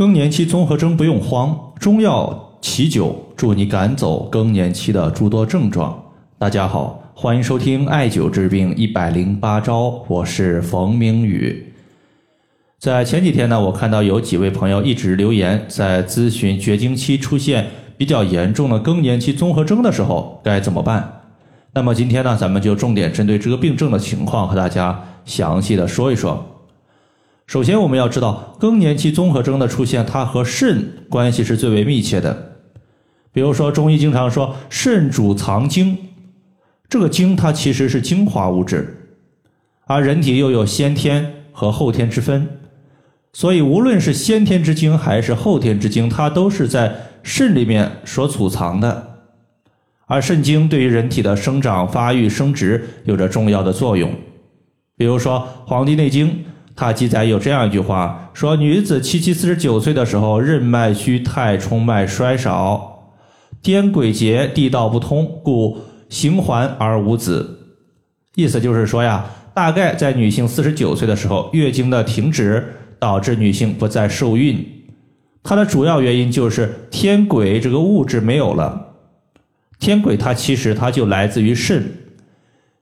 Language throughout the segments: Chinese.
更年期综合征不用慌，中药奇灸助你赶走更年期的诸多症状。大家好，欢迎收听艾灸治病一百零八招，我是冯明宇。在前几天呢，我看到有几位朋友一直留言，在咨询绝经期出现比较严重的更年期综合征的时候该怎么办。那么今天呢，咱们就重点针对这个病症的情况和大家详细的说一说。首先，我们要知道更年期综合征的出现，它和肾关系是最为密切的。比如说，中医经常说肾主藏精，这个精它其实是精华物质，而人体又有先天和后天之分，所以无论是先天之精还是后天之精，它都是在肾里面所储藏的。而肾精对于人体的生长发育、生殖有着重要的作用。比如说《黄帝内经》。它记载有这样一句话：说女子七七四十九岁的时候，任脉虚，太冲脉衰少，颠鬼结，地道不通，故行还而无子。意思就是说呀，大概在女性四十九岁的时候，月经的停止导致女性不再受孕。它的主要原因就是天癸这个物质没有了。天癸它其实它就来自于肾，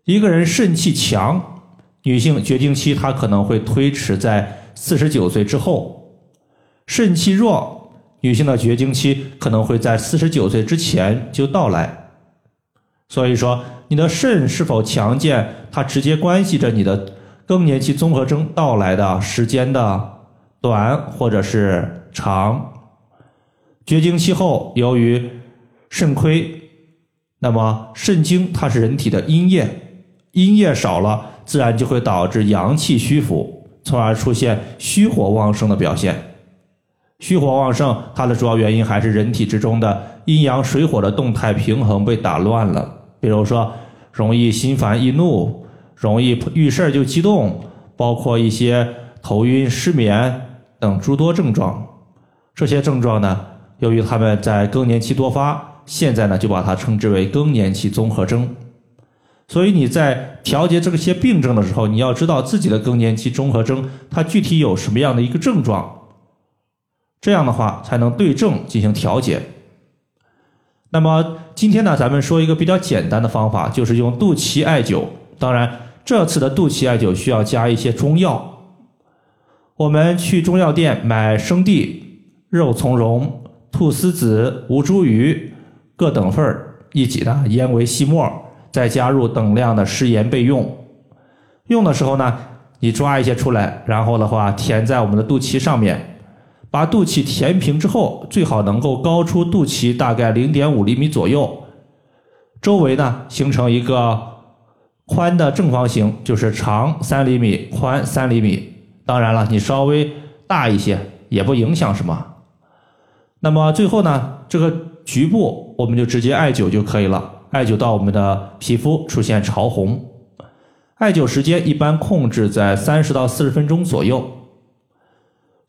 一个人肾气强。女性绝经期，她可能会推迟在四十九岁之后；肾气弱，女性的绝经期可能会在四十九岁之前就到来。所以说，你的肾是否强健，它直接关系着你的更年期综合征到来的时间的短或者是长。绝经期后，由于肾亏，那么肾精它是人体的阴液，阴液少了。自然就会导致阳气虚浮，从而出现虚火旺盛的表现。虚火旺盛，它的主要原因还是人体之中的阴阳水火的动态平衡被打乱了。比如说，容易心烦易怒，容易遇事就激动，包括一些头晕、失眠等诸多症状。这些症状呢，由于他们在更年期多发，现在呢就把它称之为更年期综合征。所以你在调节这些病症的时候，你要知道自己的更年期综合征它具体有什么样的一个症状，这样的话才能对症进行调节。那么今天呢，咱们说一个比较简单的方法，就是用肚脐艾灸。当然，这次的肚脐艾灸需要加一些中药。我们去中药店买生地、肉苁蓉、菟丝子、吴茱萸各等份儿，一起呢研为细末。再加入等量的食盐备用。用的时候呢，你抓一些出来，然后的话填在我们的肚脐上面，把肚脐填平之后，最好能够高出肚脐大概零点五厘米左右，周围呢形成一个宽的正方形，就是长三厘米，宽三厘米。当然了，你稍微大一些也不影响什么。那么最后呢，这个局部我们就直接艾灸就可以了。艾灸到我们的皮肤出现潮红，艾灸时间一般控制在三十到四十分钟左右。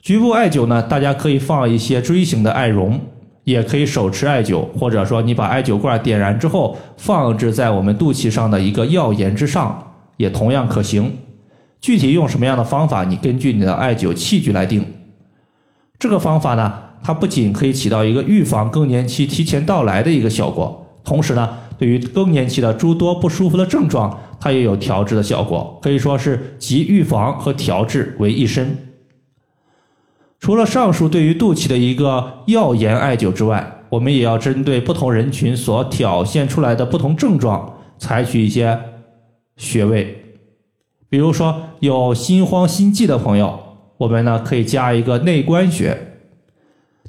局部艾灸呢，大家可以放一些锥形的艾绒，也可以手持艾灸，或者说你把艾灸罐点燃之后放置在我们肚脐上的一个药盐之上，也同样可行。具体用什么样的方法，你根据你的艾灸器具来定。这个方法呢，它不仅可以起到一个预防更年期提前到来的一个效果，同时呢。对于更年期的诸多不舒服的症状，它也有调治的效果，可以说是集预防和调治为一身。除了上述对于肚脐的一个药盐艾灸之外，我们也要针对不同人群所表现出来的不同症状，采取一些穴位。比如说有心慌心悸的朋友，我们呢可以加一个内关穴。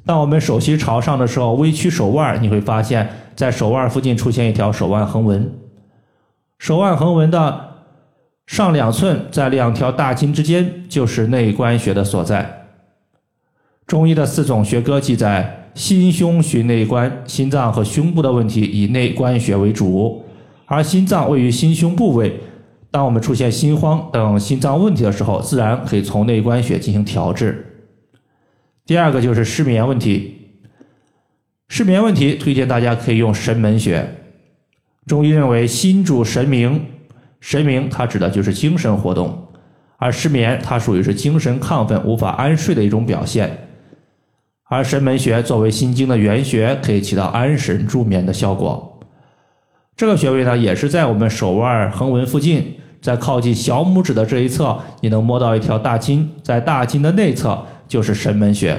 当我们手心朝上的时候，微曲手腕，你会发现在手腕附近出现一条手腕横纹。手腕横纹的上两寸，在两条大筋之间，就是内关穴的所在。中医的四种学科记载，心胸寻内关，心脏和胸部的问题以内关穴为主，而心脏位于心胸部位。当我们出现心慌等心脏问题的时候，自然可以从内关穴进行调治。第二个就是失眠问题，失眠问题推荐大家可以用神门穴。中医认为心主神明，神明它指的就是精神活动，而失眠它属于是精神亢奋、无法安睡的一种表现。而神门穴作为心经的原穴，可以起到安神助眠的效果。这个穴位呢，也是在我们手腕横纹附近，在靠近小拇指的这一侧，你能摸到一条大筋，在大筋的内侧就是神门穴。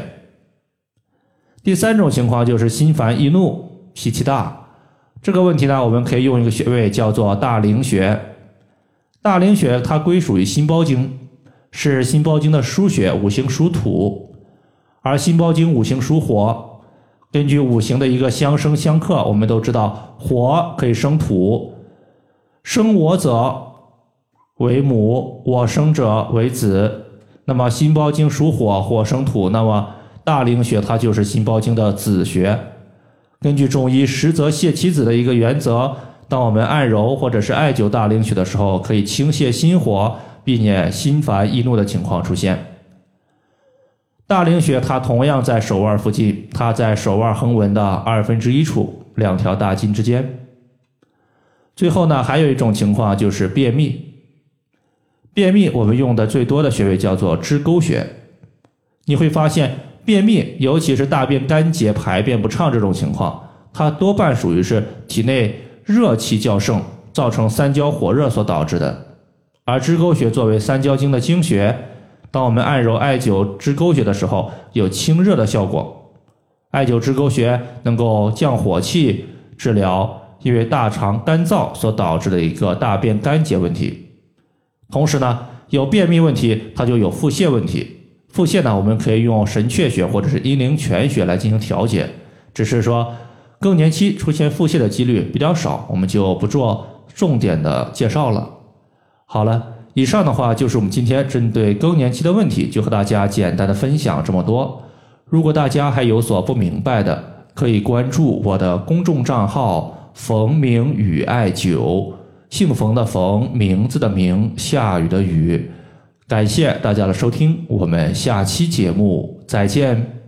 第三种情况就是心烦易怒、脾气大，这个问题呢，我们可以用一个穴位叫做大陵穴。大陵穴它归属于心包经，是心包经的腧穴，五行属土。而心包经五行属火，根据五行的一个相生相克，我们都知道火可以生土，生我者为母，我生者为子。那么心包经属火，火生土，那么大陵穴它就是心包经的子穴。根据中医实则泻其子的一个原则，当我们按揉或者是艾灸大陵穴的时候，可以清泻心火，避免心烦易怒的情况出现。大陵穴它同样在手腕附近，它在手腕横纹的二分之一处，两条大筋之间。最后呢，还有一种情况就是便秘。便秘我们用的最多的穴位叫做支沟穴。你会发现，便秘尤其是大便干结、排便不畅这种情况，它多半属于是体内热气较盛，造成三焦火热所导致的。而支沟穴作为三焦经的经穴。当我们按揉艾灸支沟穴的时候，有清热的效果。艾灸支沟穴能够降火气，治疗因为大肠干燥所导致的一个大便干结问题。同时呢，有便秘问题，它就有腹泻问题。腹泻呢，我们可以用神阙穴或者是阴陵泉穴来进行调节。只是说更年期出现腹泻的几率比较少，我们就不做重点的介绍了。好了。以上的话就是我们今天针对更年期的问题，就和大家简单的分享这么多。如果大家还有所不明白的，可以关注我的公众账号“冯明宇艾灸”，姓冯的冯，名字的名，下雨的雨。感谢大家的收听，我们下期节目再见。